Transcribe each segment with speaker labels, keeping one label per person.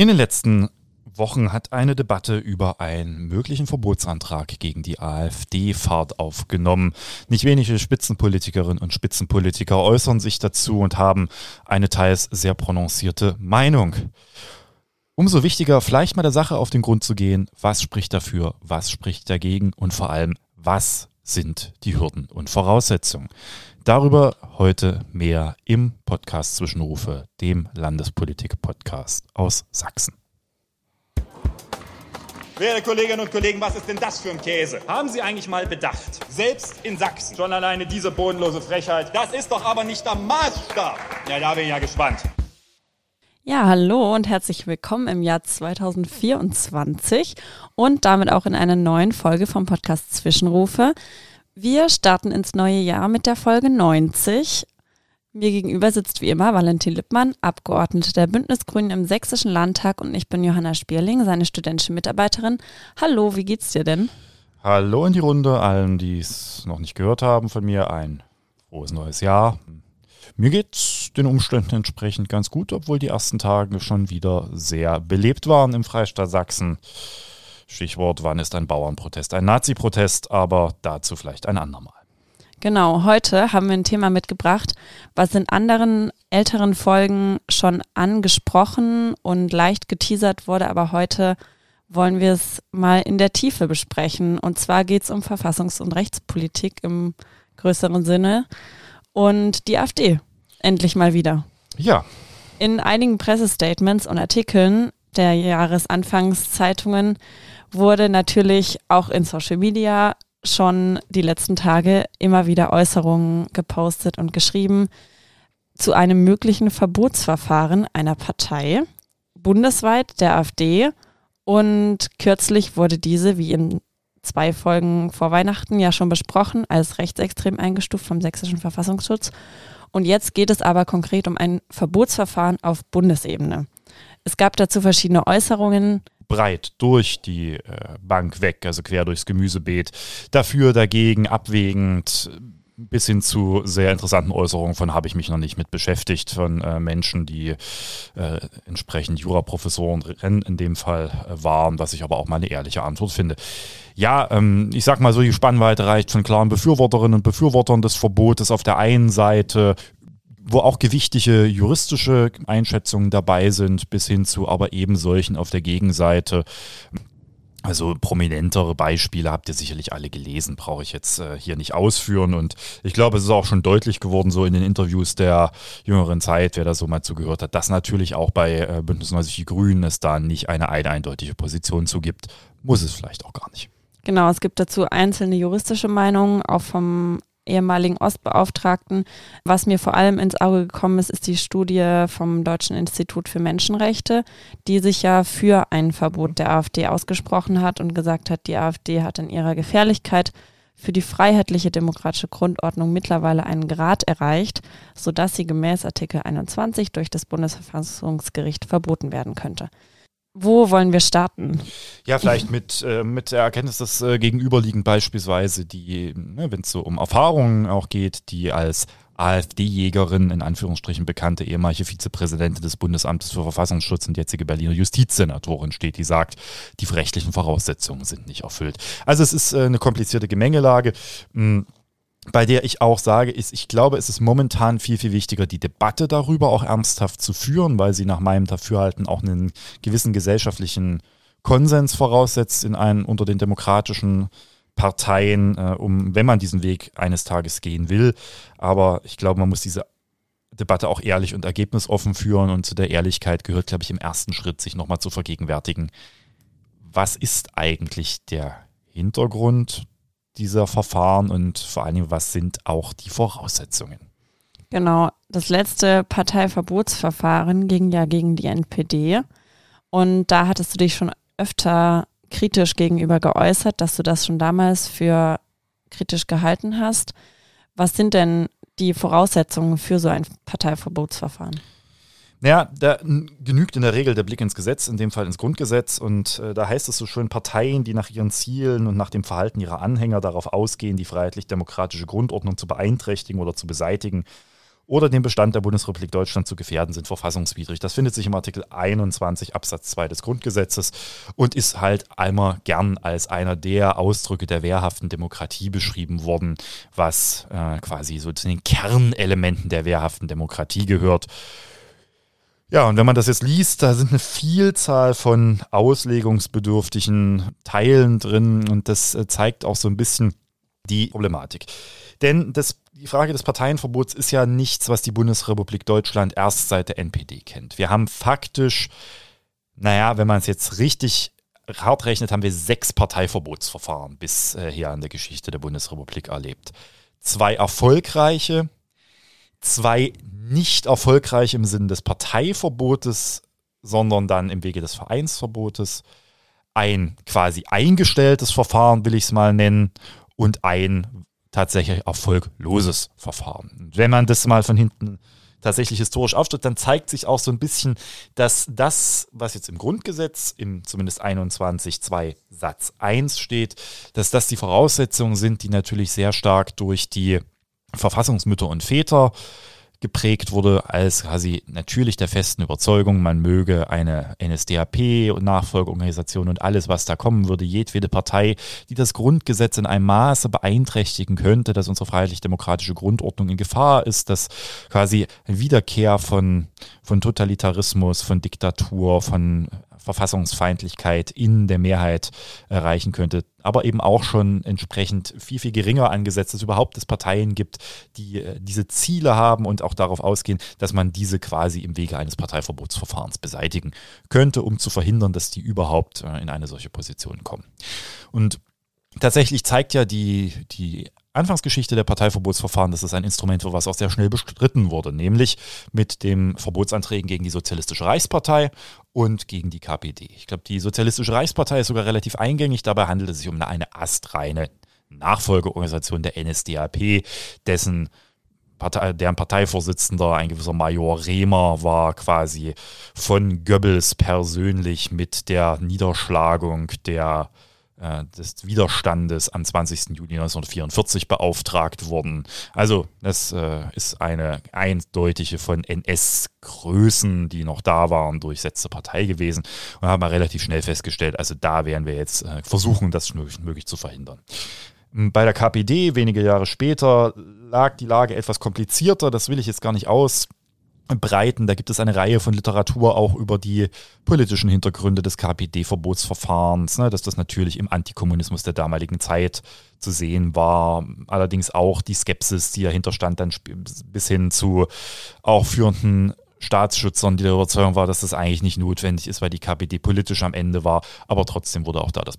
Speaker 1: In den letzten Wochen hat eine Debatte über einen möglichen Verbotsantrag gegen die AfD Fahrt aufgenommen. Nicht wenige Spitzenpolitikerinnen und Spitzenpolitiker äußern sich dazu und haben eine teils sehr prononcierte Meinung. Umso wichtiger, vielleicht mal der Sache auf den Grund zu gehen, was spricht dafür, was spricht dagegen und vor allem, was sind die Hürden und Voraussetzungen. Darüber heute mehr im Podcast Zwischenrufe, dem Landespolitik-Podcast aus Sachsen.
Speaker 2: Werte Kolleginnen und Kollegen, was ist denn das für ein Käse? Haben Sie eigentlich mal bedacht? Selbst in Sachsen. Schon alleine diese bodenlose Frechheit. Das ist doch aber nicht der Maßstab. Ja, da bin ich ja gespannt.
Speaker 3: Ja, hallo und herzlich willkommen im Jahr 2024 und damit auch in einer neuen Folge vom Podcast Zwischenrufe. Wir starten ins neue Jahr mit der Folge 90. Mir gegenüber sitzt wie immer Valentin Lippmann, Abgeordnete der Bündnisgrünen im Sächsischen Landtag und ich bin Johanna Spierling, seine studentische Mitarbeiterin. Hallo, wie geht's dir denn?
Speaker 1: Hallo in die Runde, allen, die es noch nicht gehört haben von mir, ein frohes neues Jahr. Mir geht's den Umständen entsprechend ganz gut, obwohl die ersten Tage schon wieder sehr belebt waren im Freistaat Sachsen. Stichwort, wann ist ein Bauernprotest ein Nazi-Protest, aber dazu vielleicht ein andermal.
Speaker 3: Genau, heute haben wir ein Thema mitgebracht, was in anderen älteren Folgen schon angesprochen und leicht geteasert wurde, aber heute wollen wir es mal in der Tiefe besprechen. Und zwar geht es um Verfassungs- und Rechtspolitik im größeren Sinne und die AfD endlich mal wieder.
Speaker 1: Ja.
Speaker 3: In einigen Pressestatements und Artikeln der Jahresanfangszeitungen wurde natürlich auch in Social Media schon die letzten Tage immer wieder Äußerungen gepostet und geschrieben zu einem möglichen Verbotsverfahren einer Partei, bundesweit der AfD. Und kürzlich wurde diese, wie in zwei Folgen vor Weihnachten ja schon besprochen, als rechtsextrem eingestuft vom Sächsischen Verfassungsschutz. Und jetzt geht es aber konkret um ein Verbotsverfahren auf Bundesebene. Es gab dazu verschiedene Äußerungen.
Speaker 1: Breit durch die äh, Bank weg, also quer durchs Gemüsebeet. Dafür, dagegen, abwägend, bis hin zu sehr interessanten Äußerungen von habe ich mich noch nicht mit beschäftigt, von äh, Menschen, die äh, entsprechend Juraprofessoren in dem Fall äh, waren, was ich aber auch mal eine ehrliche Antwort finde. Ja, ähm, ich sag mal so, die Spannweite reicht von klaren Befürworterinnen und Befürwortern des Verbotes auf der einen Seite wo auch gewichtige juristische Einschätzungen dabei sind, bis hin zu aber eben solchen auf der Gegenseite. Also prominentere Beispiele habt ihr sicherlich alle gelesen, brauche ich jetzt äh, hier nicht ausführen. Und ich glaube, es ist auch schon deutlich geworden, so in den Interviews der jüngeren Zeit, wer da so mal zugehört hat, dass natürlich auch bei äh, Bündnis 90 Die Grünen es da nicht eine, eindeutige Position zu gibt. Muss es vielleicht auch gar nicht.
Speaker 3: Genau, es gibt dazu einzelne juristische Meinungen, auch vom ehemaligen Ostbeauftragten. Was mir vor allem ins Auge gekommen ist, ist die Studie vom Deutschen Institut für Menschenrechte, die sich ja für ein Verbot der AfD ausgesprochen hat und gesagt hat, die AfD hat in ihrer Gefährlichkeit für die freiheitliche demokratische Grundordnung mittlerweile einen Grad erreicht, sodass sie gemäß Artikel 21 durch das Bundesverfassungsgericht verboten werden könnte. Wo wollen wir starten?
Speaker 1: Ja, vielleicht mit, äh, mit der Erkenntnis, dass äh, gegenüberliegend beispielsweise die, ne, wenn es so um Erfahrungen auch geht, die als AfD-Jägerin, in Anführungsstrichen bekannte ehemalige Vizepräsidentin des Bundesamtes für Verfassungsschutz und jetzige Berliner Justizsenatorin steht, die sagt, die rechtlichen Voraussetzungen sind nicht erfüllt. Also es ist äh, eine komplizierte Gemengelage. Hm bei der ich auch sage, ist, ich glaube, es ist momentan viel, viel wichtiger, die Debatte darüber auch ernsthaft zu führen, weil sie nach meinem Dafürhalten auch einen gewissen gesellschaftlichen Konsens voraussetzt in einen unter den demokratischen Parteien, äh, um, wenn man diesen Weg eines Tages gehen will. Aber ich glaube, man muss diese Debatte auch ehrlich und ergebnisoffen führen und zu der Ehrlichkeit gehört, glaube ich, im ersten Schritt, sich nochmal zu vergegenwärtigen, was ist eigentlich der Hintergrund dieser Verfahren und vor allem, was sind auch die Voraussetzungen?
Speaker 3: Genau, das letzte Parteiverbotsverfahren ging ja gegen die NPD und da hattest du dich schon öfter kritisch gegenüber geäußert, dass du das schon damals für kritisch gehalten hast. Was sind denn die Voraussetzungen für so ein Parteiverbotsverfahren?
Speaker 1: Naja, da genügt in der Regel der Blick ins Gesetz, in dem Fall ins Grundgesetz. Und äh, da heißt es so schön, Parteien, die nach ihren Zielen und nach dem Verhalten ihrer Anhänger darauf ausgehen, die freiheitlich-demokratische Grundordnung zu beeinträchtigen oder zu beseitigen oder den Bestand der Bundesrepublik Deutschland zu gefährden, sind verfassungswidrig. Das findet sich im Artikel 21 Absatz 2 des Grundgesetzes und ist halt einmal gern als einer der Ausdrücke der wehrhaften Demokratie beschrieben worden, was äh, quasi so zu den Kernelementen der wehrhaften Demokratie gehört. Ja, und wenn man das jetzt liest, da sind eine Vielzahl von auslegungsbedürftigen Teilen drin und das äh, zeigt auch so ein bisschen die Problematik. Denn das die Frage des Parteienverbots ist ja nichts, was die Bundesrepublik Deutschland erst seit der NPD kennt. Wir haben faktisch, naja, wenn man es jetzt richtig hart rechnet, haben wir sechs Parteiverbotsverfahren bisher in der Geschichte der Bundesrepublik erlebt. Zwei erfolgreiche, zwei nicht erfolgreich im Sinne des Parteiverbotes, sondern dann im Wege des Vereinsverbotes, ein quasi eingestelltes Verfahren, will ich es mal nennen, und ein tatsächlich erfolgloses Verfahren. Wenn man das mal von hinten tatsächlich historisch aufstellt, dann zeigt sich auch so ein bisschen, dass das, was jetzt im Grundgesetz, im zumindest 21.2 Satz 1 steht, dass das die Voraussetzungen sind, die natürlich sehr stark durch die Verfassungsmütter und Väter geprägt wurde als quasi natürlich der festen Überzeugung, man möge eine NSDAP und Nachfolgeorganisation und alles, was da kommen würde, jedwede Partei, die das Grundgesetz in einem Maße beeinträchtigen könnte, dass unsere freiheitlich-demokratische Grundordnung in Gefahr ist, dass quasi eine Wiederkehr von, von Totalitarismus, von Diktatur, von Verfassungsfeindlichkeit in der Mehrheit erreichen könnte, aber eben auch schon entsprechend viel, viel geringer angesetzt, dass es überhaupt es Parteien gibt, die äh, diese Ziele haben und auch darauf ausgehen, dass man diese quasi im Wege eines Parteiverbotsverfahrens beseitigen könnte, um zu verhindern, dass die überhaupt äh, in eine solche Position kommen. Und Tatsächlich zeigt ja die, die Anfangsgeschichte der Parteiverbotsverfahren, dass es ein Instrument war, was auch sehr schnell bestritten wurde, nämlich mit den Verbotsanträgen gegen die Sozialistische Reichspartei und gegen die KPD. Ich glaube, die Sozialistische Reichspartei ist sogar relativ eingängig. Dabei handelt es sich um eine, eine astreine Nachfolgeorganisation der NSDAP, dessen Partei, deren Parteivorsitzender, ein gewisser Major Rehmer, war quasi von Goebbels persönlich mit der Niederschlagung der äh, des Widerstandes am 20. Juni 1944 beauftragt worden. Also das äh, ist eine eindeutige von NS-Größen, die noch da waren, durchsetzte Partei gewesen und haben wir relativ schnell festgestellt, also da werden wir jetzt äh, versuchen, das möglich, möglich zu verhindern. Bei der KPD wenige Jahre später lag die Lage etwas komplizierter, das will ich jetzt gar nicht aus breiten. Da gibt es eine Reihe von Literatur auch über die politischen Hintergründe des KPD-Verbotsverfahrens, ne, dass das natürlich im Antikommunismus der damaligen Zeit zu sehen war. Allerdings auch die Skepsis, die dahinter stand, dann bis hin zu auch führenden Staatsschützern, die der Überzeugung war, dass das eigentlich nicht notwendig ist, weil die KPD politisch am Ende war. Aber trotzdem wurde auch da das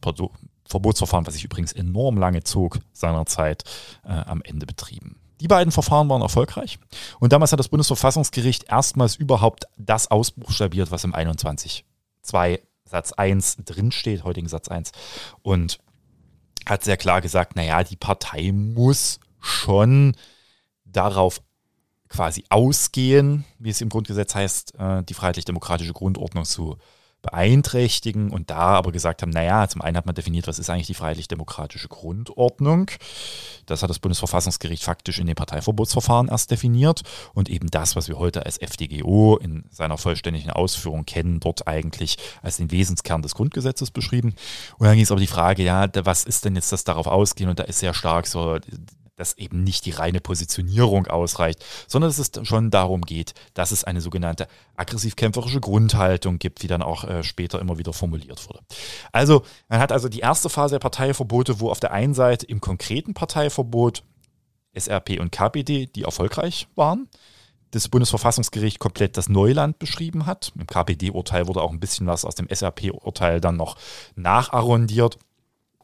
Speaker 1: Verbotsverfahren, was sich übrigens enorm lange zog, seinerzeit äh, am Ende betrieben. Die beiden Verfahren waren erfolgreich. Und damals hat das Bundesverfassungsgericht erstmals überhaupt das ausbuchstabiert, was im 21.2 Satz 1 drinsteht, heutigen Satz 1. Und hat sehr klar gesagt, naja, die Partei muss schon darauf quasi ausgehen, wie es im Grundgesetz heißt, äh, die freiheitlich-demokratische Grundordnung zu beeinträchtigen und da aber gesagt haben, naja, zum einen hat man definiert, was ist eigentlich die freiheitlich-demokratische Grundordnung. Das hat das Bundesverfassungsgericht faktisch in dem Parteiverbotsverfahren erst definiert und eben das, was wir heute als FDGO in seiner vollständigen Ausführung kennen, dort eigentlich als den Wesenskern des Grundgesetzes beschrieben. Und dann ging es aber die Frage, ja, was ist denn jetzt das darauf ausgehen? Und da ist sehr stark so dass eben nicht die reine Positionierung ausreicht, sondern dass es schon darum geht, dass es eine sogenannte aggressiv-kämpferische Grundhaltung gibt, wie dann auch äh, später immer wieder formuliert wurde. Also man hat also die erste Phase der Parteiverbote, wo auf der einen Seite im konkreten Parteiverbot SRP und KPD, die erfolgreich waren, das Bundesverfassungsgericht komplett das Neuland beschrieben hat. Im KPD-Urteil wurde auch ein bisschen was aus dem SRP-Urteil dann noch nacharrondiert.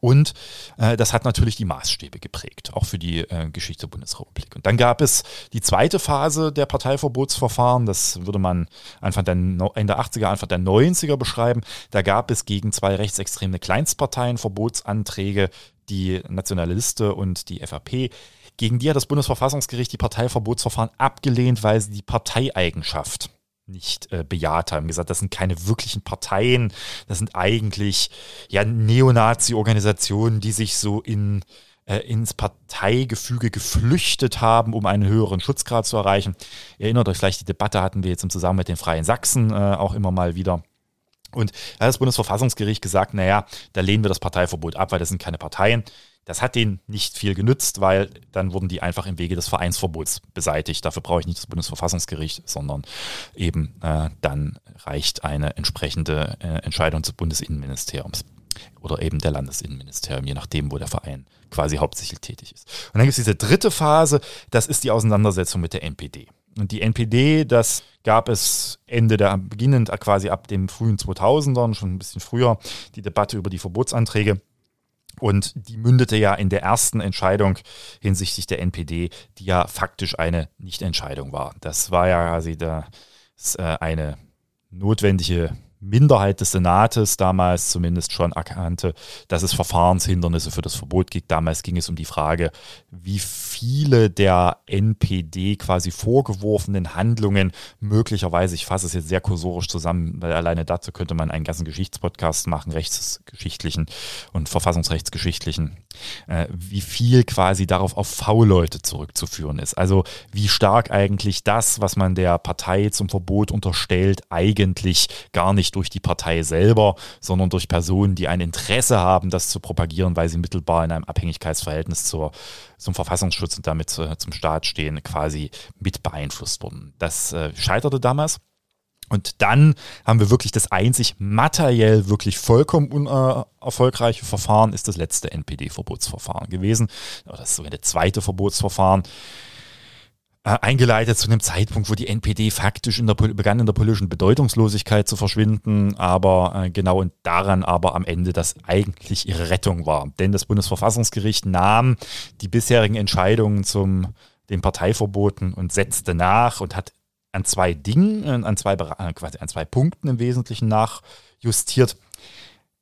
Speaker 1: Und äh, das hat natürlich die Maßstäbe geprägt, auch für die äh, Geschichte der Bundesrepublik. Und dann gab es die zweite Phase der Parteiverbotsverfahren, das würde man Anfang der, Ende 80er, Anfang der 90er beschreiben. Da gab es gegen zwei rechtsextreme Kleinstparteien Verbotsanträge, die Nationale Liste und die FAP. Gegen die hat das Bundesverfassungsgericht die Parteiverbotsverfahren abgelehnt, weil sie die Parteieigenschaft nicht äh, bejaht haben, gesagt, das sind keine wirklichen Parteien, das sind eigentlich ja Neonazi-Organisationen, die sich so in äh, ins Parteigefüge geflüchtet haben, um einen höheren Schutzgrad zu erreichen. Ihr erinnert euch vielleicht, die Debatte hatten wir jetzt im Zusammenhang mit den Freien Sachsen äh, auch immer mal wieder. Und da hat das Bundesverfassungsgericht gesagt, naja, da lehnen wir das Parteiverbot ab, weil das sind keine Parteien. Das hat denen nicht viel genützt, weil dann wurden die einfach im Wege des Vereinsverbots beseitigt. Dafür brauche ich nicht das Bundesverfassungsgericht, sondern eben äh, dann reicht eine entsprechende äh, Entscheidung des Bundesinnenministeriums oder eben der Landesinnenministerium, je nachdem, wo der Verein quasi hauptsächlich tätig ist. Und dann gibt es diese dritte Phase, das ist die Auseinandersetzung mit der NPD. Und die NPD, das gab es Ende der, beginnend quasi ab dem frühen 2000ern, schon ein bisschen früher, die Debatte über die Verbotsanträge. Und die mündete ja in der ersten Entscheidung hinsichtlich der NPD, die ja faktisch eine Nichtentscheidung war. Das war ja quasi der, äh, eine notwendige Minderheit des Senates damals zumindest schon erkannte, dass es Verfahrenshindernisse für das Verbot gibt. Damals ging es um die Frage, wie viele der NPD quasi vorgeworfenen Handlungen möglicherweise, ich fasse es jetzt sehr kursorisch zusammen, weil alleine dazu könnte man einen ganzen Geschichtspodcast machen, rechtsgeschichtlichen und verfassungsrechtsgeschichtlichen, äh, wie viel quasi darauf auf V-Leute zurückzuführen ist. Also wie stark eigentlich das, was man der Partei zum Verbot unterstellt, eigentlich gar nicht durch die Partei selber, sondern durch Personen, die ein Interesse haben, das zu propagieren, weil sie mittelbar in einem Abhängigkeitsverhältnis zur, zum Verfassungsschutz und damit zum Staat stehen, quasi mit beeinflusst wurden. Das äh, scheiterte damals. Und dann haben wir wirklich das einzig materiell wirklich vollkommen unerfolgreiche Verfahren, ist das letzte NPD-Verbotsverfahren gewesen. Das das zweite Verbotsverfahren eingeleitet zu einem Zeitpunkt, wo die NPD faktisch in der, begann in der politischen Bedeutungslosigkeit zu verschwinden, aber äh, genau und daran aber am Ende das eigentlich ihre Rettung war. Denn das Bundesverfassungsgericht nahm die bisherigen Entscheidungen zum den Parteiverboten und setzte nach und hat an zwei Dingen, äh, an zwei, äh, quasi an zwei Punkten im Wesentlichen nachjustiert.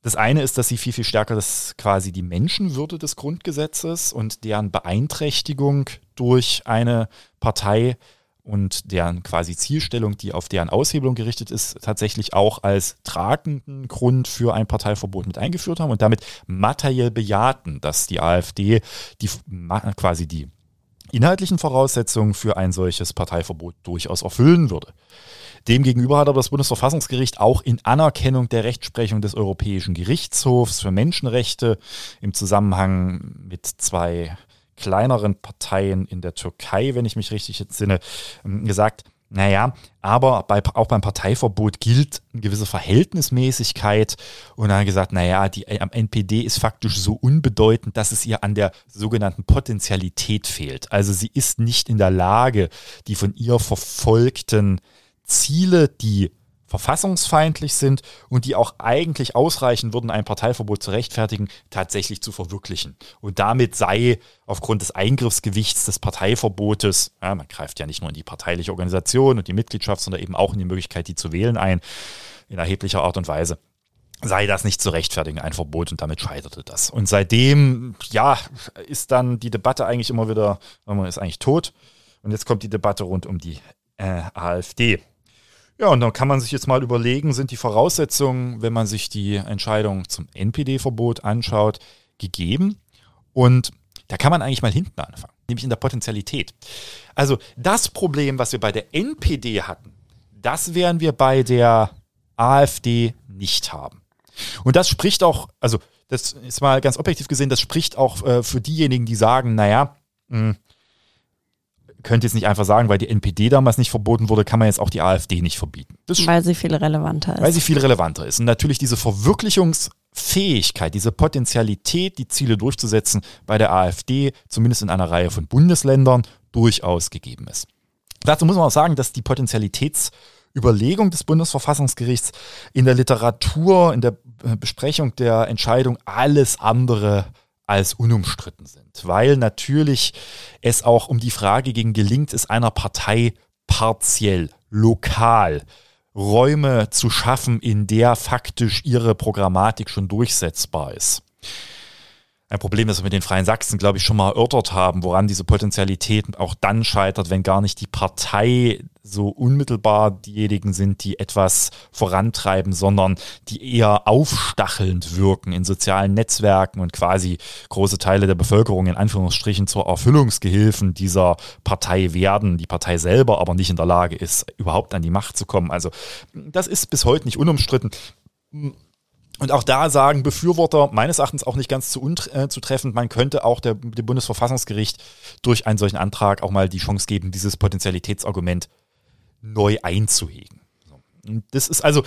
Speaker 1: Das eine ist, dass sie viel, viel stärker das quasi die Menschenwürde des Grundgesetzes und deren Beeinträchtigung durch eine Partei und deren quasi Zielstellung, die auf deren Aushebelung gerichtet ist, tatsächlich auch als tragenden Grund für ein Parteiverbot mit eingeführt haben und damit materiell bejahten, dass die AfD die quasi die inhaltlichen Voraussetzungen für ein solches Parteiverbot durchaus erfüllen würde. Demgegenüber hat aber das Bundesverfassungsgericht auch in Anerkennung der Rechtsprechung des Europäischen Gerichtshofs für Menschenrechte im Zusammenhang mit zwei kleineren Parteien in der Türkei, wenn ich mich richtig entsinne, ähm, gesagt, naja, aber bei, auch beim Parteiverbot gilt eine gewisse Verhältnismäßigkeit und dann gesagt, naja, die NPD ist faktisch so unbedeutend, dass es ihr an der sogenannten Potentialität fehlt. Also sie ist nicht in der Lage, die von ihr verfolgten Ziele, die verfassungsfeindlich sind und die auch eigentlich ausreichen würden, ein Parteiverbot zu rechtfertigen, tatsächlich zu verwirklichen. Und damit sei aufgrund des Eingriffsgewichts des Parteiverbotes, ja, man greift ja nicht nur in die parteiliche Organisation und die Mitgliedschaft, sondern eben auch in die Möglichkeit, die zu wählen ein, in erheblicher Art und Weise, sei das nicht zu rechtfertigen, ein Verbot und damit scheiterte das. Und seitdem, ja, ist dann die Debatte eigentlich immer wieder, man ist eigentlich tot. Und jetzt kommt die Debatte rund um die äh, AfD. Ja, und dann kann man sich jetzt mal überlegen, sind die Voraussetzungen, wenn man sich die Entscheidung zum NPD-Verbot anschaut, gegeben? Und da kann man eigentlich mal hinten anfangen, nämlich in der Potentialität. Also das Problem, was wir bei der NPD hatten, das werden wir bei der AfD nicht haben. Und das spricht auch, also das ist mal ganz objektiv gesehen, das spricht auch äh, für diejenigen, die sagen, naja, mh, hm, könnte jetzt nicht einfach sagen, weil die NPD damals nicht verboten wurde, kann man jetzt auch die AfD nicht verbieten.
Speaker 3: Weil sie viel relevanter ist.
Speaker 1: Weil sie viel relevanter ist. Und natürlich diese Verwirklichungsfähigkeit, diese Potentialität, die Ziele durchzusetzen, bei der AfD, zumindest in einer Reihe von Bundesländern, durchaus gegeben ist. Dazu muss man auch sagen, dass die Potentialitätsüberlegung des Bundesverfassungsgerichts in der Literatur, in der Besprechung der Entscheidung alles andere als unumstritten sind, weil natürlich es auch um die Frage ging, gelingt es einer Partei partiell, lokal, Räume zu schaffen, in der faktisch ihre Programmatik schon durchsetzbar ist. Ein Problem, das wir mit den Freien Sachsen, glaube ich, schon mal erörtert haben, woran diese Potenzialität auch dann scheitert, wenn gar nicht die Partei so unmittelbar diejenigen sind, die etwas vorantreiben, sondern die eher aufstachelnd wirken in sozialen Netzwerken und quasi große Teile der Bevölkerung in Anführungsstrichen zur Erfüllungsgehilfen dieser Partei werden, die Partei selber aber nicht in der Lage ist, überhaupt an die Macht zu kommen. Also das ist bis heute nicht unumstritten. Und auch da sagen Befürworter meines Erachtens auch nicht ganz zu äh, man könnte auch der, dem Bundesverfassungsgericht durch einen solchen Antrag auch mal die Chance geben, dieses Potentialitätsargument neu einzuhegen. Und das ist also,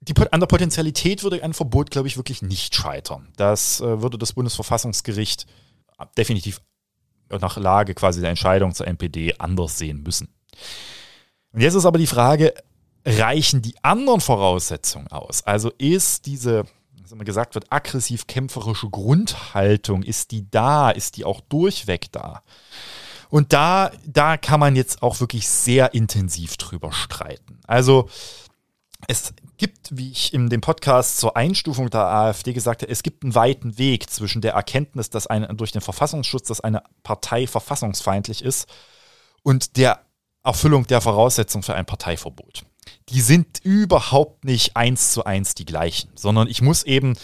Speaker 1: die, an der Potenzialität würde ein Verbot, glaube ich, wirklich nicht scheitern. Das äh, würde das Bundesverfassungsgericht definitiv nach Lage quasi der Entscheidung zur NPD anders sehen müssen. Und jetzt ist aber die Frage, reichen die anderen Voraussetzungen aus? Also ist diese, was immer gesagt wird, aggressiv-kämpferische Grundhaltung, ist die da? Ist die auch durchweg da? Und da, da kann man jetzt auch wirklich sehr intensiv drüber streiten. Also es gibt, wie ich in dem Podcast zur Einstufung der AfD gesagt habe, es gibt einen weiten Weg zwischen der Erkenntnis, dass eine, durch den Verfassungsschutz, dass eine Partei verfassungsfeindlich ist und der Erfüllung der Voraussetzung für ein Parteiverbot die sind überhaupt nicht eins zu eins die gleichen, sondern ich muss eben,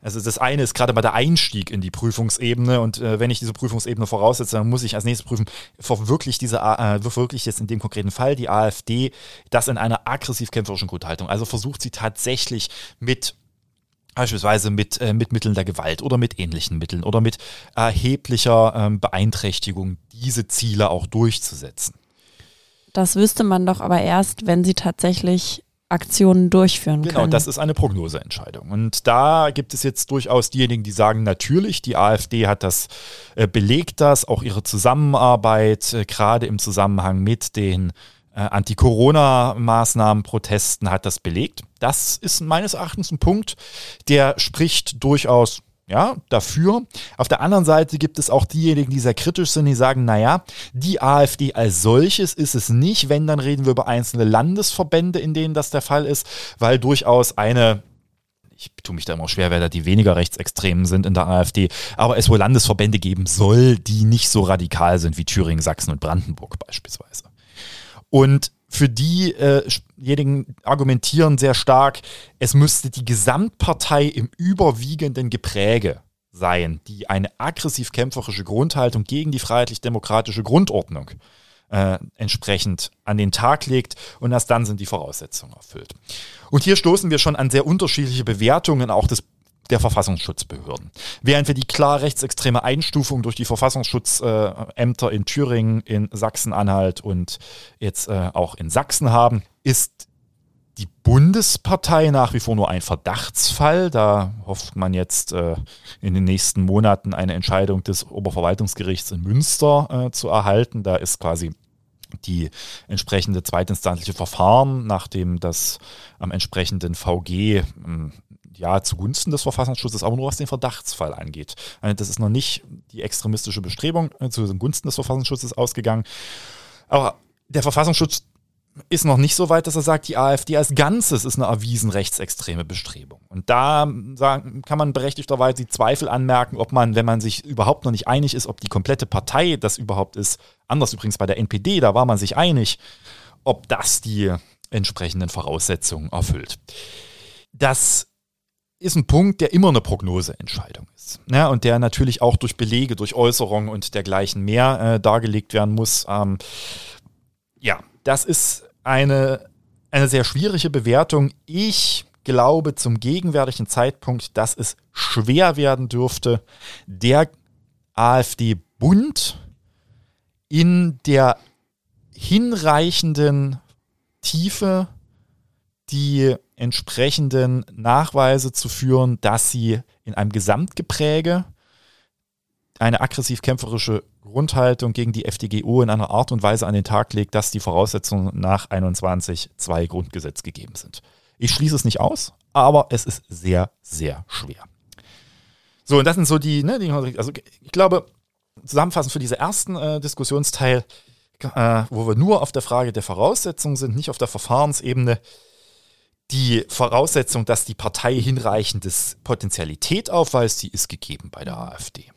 Speaker 1: also das eine ist gerade mal der Einstieg in die Prüfungsebene und äh, wenn ich diese Prüfungsebene voraussetze, dann muss ich als nächstes prüfen, verwirklicht diese, äh, verwirklicht jetzt in dem konkreten Fall die AfD das in einer aggressiv-kämpferischen Grundhaltung. Also versucht sie tatsächlich mit beispielsweise mit, äh, mit Mitteln der Gewalt oder mit ähnlichen Mitteln oder mit erheblicher ähm, Beeinträchtigung diese Ziele auch durchzusetzen.
Speaker 3: Das wüsste man doch aber erst, wenn sie tatsächlich Aktionen durchführen
Speaker 1: genau,
Speaker 3: können.
Speaker 1: Genau, das ist eine Prognoseentscheidung. Und da gibt es jetzt durchaus diejenigen, die sagen, natürlich, die AfD hat das äh, belegt, das, auch ihre Zusammenarbeit, äh, gerade im Zusammenhang mit den äh, Anti-Corona-Maßnahmen, Protesten hat das belegt. Das ist meines Erachtens ein Punkt, der spricht durchaus ja, dafür. Auf der anderen Seite gibt es auch diejenigen, die sehr kritisch sind, die sagen, naja, die AfD als solches ist es nicht. Wenn, dann reden wir über einzelne Landesverbände, in denen das der Fall ist, weil durchaus eine ich tue mich da immer schwer, wer da die weniger rechtsextremen sind in der AfD, aber es wohl Landesverbände geben soll, die nicht so radikal sind wie Thüringen, Sachsen und Brandenburg beispielsweise. Und für diejenigen äh argumentieren sehr stark, es müsste die Gesamtpartei im überwiegenden Gepräge sein, die eine aggressiv-kämpferische Grundhaltung gegen die freiheitlich-demokratische Grundordnung äh, entsprechend an den Tag legt und erst dann sind die Voraussetzungen erfüllt. Und hier stoßen wir schon an sehr unterschiedliche Bewertungen auch des der Verfassungsschutzbehörden. Während wir die klar rechtsextreme Einstufung durch die Verfassungsschutzämter in Thüringen, in Sachsen-Anhalt und jetzt äh, auch in Sachsen haben, ist die Bundespartei nach wie vor nur ein Verdachtsfall. Da hofft man jetzt äh, in den nächsten Monaten eine Entscheidung des Oberverwaltungsgerichts in Münster äh, zu erhalten. Da ist quasi die entsprechende zweitinstanzliche Verfahren, nachdem das am entsprechenden VG ähm, ja zugunsten des Verfassungsschutzes, aber nur was den Verdachtsfall angeht. Also das ist noch nicht die extremistische Bestrebung äh, zugunsten des Verfassungsschutzes ausgegangen. Aber der Verfassungsschutz ist noch nicht so weit, dass er sagt, die AfD als Ganzes ist eine erwiesen rechtsextreme Bestrebung. Und da sagen, kann man berechtigterweise die Zweifel anmerken, ob man, wenn man sich überhaupt noch nicht einig ist, ob die komplette Partei das überhaupt ist, anders übrigens bei der NPD, da war man sich einig, ob das die entsprechenden Voraussetzungen erfüllt. Das ist ein Punkt, der immer eine Prognoseentscheidung ist. Ja, und der natürlich auch durch Belege, durch Äußerungen und dergleichen mehr äh, dargelegt werden muss. Ähm, ja, das ist eine, eine sehr schwierige Bewertung. Ich glaube zum gegenwärtigen Zeitpunkt, dass es schwer werden dürfte, der AfD-Bund in der hinreichenden Tiefe die entsprechenden Nachweise zu führen, dass sie in einem Gesamtgepräge eine aggressiv-kämpferische Grundhaltung gegen die FDGO in einer Art und Weise an den Tag legt, dass die Voraussetzungen nach 21.2 Grundgesetz gegeben sind. Ich schließe es nicht aus, aber es ist sehr, sehr schwer. So, und das sind so die, ne, die also ich glaube, zusammenfassend für diesen ersten äh, Diskussionsteil, äh, wo wir nur auf der Frage der Voraussetzungen sind, nicht auf der Verfahrensebene, die Voraussetzung, dass die Partei hinreichendes Potenzialität aufweist, die ist gegeben bei der AfD.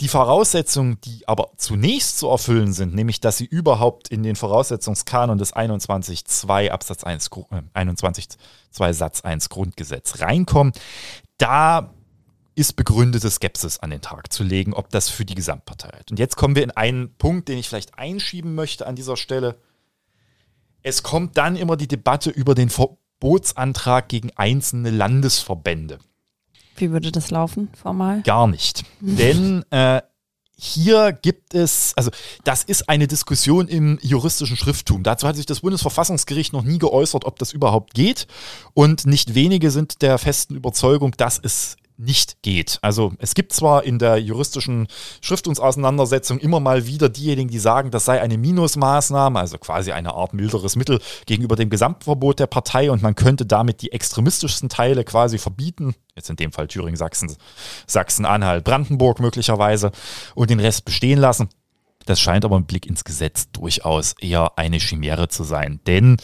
Speaker 1: Die Voraussetzungen, die aber zunächst zu erfüllen sind, nämlich dass sie überhaupt in den Voraussetzungskanon des 21.2 Absatz 1, äh, 21.2 Satz 1 Grundgesetz reinkommen, da ist begründete Skepsis an den Tag zu legen, ob das für die Gesamtpartei hat. Und jetzt kommen wir in einen Punkt, den ich vielleicht einschieben möchte an dieser Stelle. Es kommt dann immer die Debatte über den Verbotsantrag gegen einzelne Landesverbände.
Speaker 3: Wie würde das laufen, formal?
Speaker 1: Gar nicht. Denn äh, hier gibt es, also das ist eine Diskussion im juristischen Schrifttum. Dazu hat sich das Bundesverfassungsgericht noch nie geäußert, ob das überhaupt geht. Und nicht wenige sind der festen Überzeugung, dass es nicht geht. Also es gibt zwar in der juristischen Schriftungsauseinandersetzung immer mal wieder diejenigen, die sagen, das sei eine Minusmaßnahme, also quasi eine Art milderes Mittel gegenüber dem Gesamtverbot der Partei und man könnte damit die extremistischsten Teile quasi verbieten. Jetzt in dem Fall Thüringen, Sachsen, Sachsen-Anhalt, Brandenburg möglicherweise und den Rest bestehen lassen. Das scheint aber im Blick ins Gesetz durchaus eher eine Chimäre zu sein, denn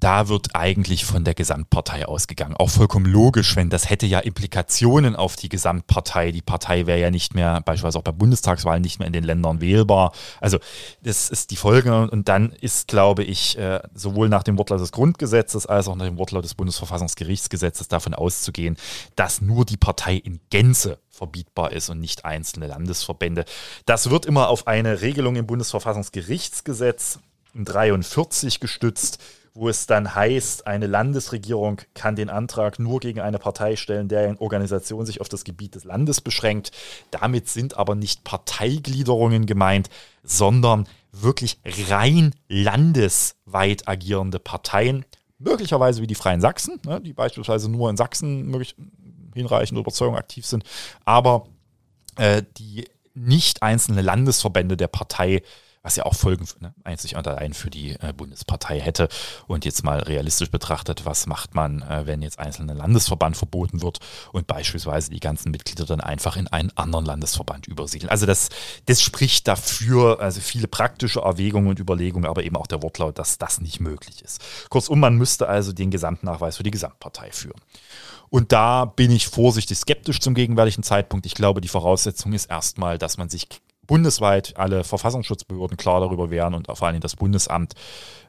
Speaker 1: da wird eigentlich von der Gesamtpartei ausgegangen. Auch vollkommen logisch, wenn das hätte ja Implikationen auf die Gesamtpartei. Die Partei wäre ja nicht mehr, beispielsweise auch bei Bundestagswahlen, nicht mehr in den Ländern wählbar. Also das ist die Folge. Und dann ist, glaube ich, äh, sowohl nach dem Wortlaut des Grundgesetzes als auch nach dem Wortlaut des Bundesverfassungsgerichtsgesetzes davon auszugehen, dass nur die Partei in Gänze verbietbar ist und nicht einzelne Landesverbände. Das wird immer auf eine Regelung im Bundesverfassungsgerichtsgesetz 43 gestützt wo es dann heißt, eine Landesregierung kann den Antrag nur gegen eine Partei stellen, deren Organisation sich auf das Gebiet des Landes beschränkt. Damit sind aber nicht Parteigliederungen gemeint, sondern wirklich rein landesweit agierende Parteien, möglicherweise wie die Freien Sachsen, ne, die beispielsweise nur in Sachsen möglich, hinreichende Überzeugung aktiv sind, aber äh, die nicht einzelne Landesverbände der Partei was ja auch Folgen ne, einzig und allein für die äh, Bundespartei hätte. Und jetzt mal realistisch betrachtet, was macht man, äh, wenn jetzt einzelne Landesverband verboten wird und beispielsweise die ganzen Mitglieder dann einfach in einen anderen Landesverband übersiedeln. Also das, das spricht dafür, also viele praktische Erwägungen und Überlegungen, aber eben auch der Wortlaut, dass das nicht möglich ist. Kurzum, man müsste also den Gesamtnachweis für die Gesamtpartei führen. Und da bin ich vorsichtig skeptisch zum gegenwärtigen Zeitpunkt. Ich glaube, die Voraussetzung ist erstmal, dass man sich bundesweit alle Verfassungsschutzbehörden klar darüber wären und vor allem das Bundesamt,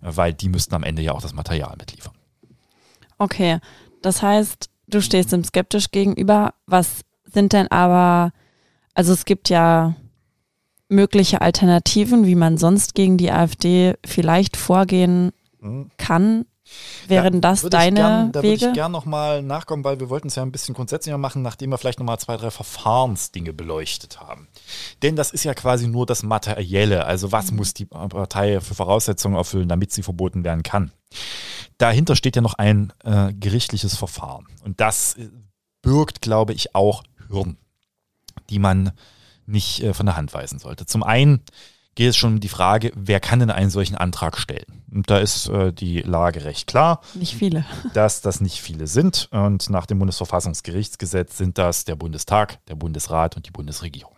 Speaker 1: weil die müssten am Ende ja auch das Material mitliefern.
Speaker 3: Okay, das heißt, du stehst dem skeptisch gegenüber. Was sind denn aber, also es gibt ja mögliche Alternativen, wie man sonst gegen die AfD vielleicht vorgehen mhm. kann. Wären das deine gern,
Speaker 1: da
Speaker 3: Wege?
Speaker 1: Da würde ich gerne nochmal nachkommen, weil wir wollten es ja ein bisschen grundsätzlicher machen, nachdem wir vielleicht nochmal zwei, drei Verfahrensdinge beleuchtet haben. Denn das ist ja quasi nur das Materielle. Also was mhm. muss die Partei für Voraussetzungen erfüllen, damit sie verboten werden kann. Dahinter steht ja noch ein äh, gerichtliches Verfahren. Und das äh, birgt, glaube ich, auch Hürden, die man nicht äh, von der Hand weisen sollte. Zum einen geht es schon um die Frage, wer kann denn einen solchen Antrag stellen? Und da ist äh, die Lage recht klar.
Speaker 3: Nicht viele.
Speaker 1: Dass das nicht viele sind. Und nach dem Bundesverfassungsgerichtsgesetz sind das der Bundestag, der Bundesrat und die Bundesregierung.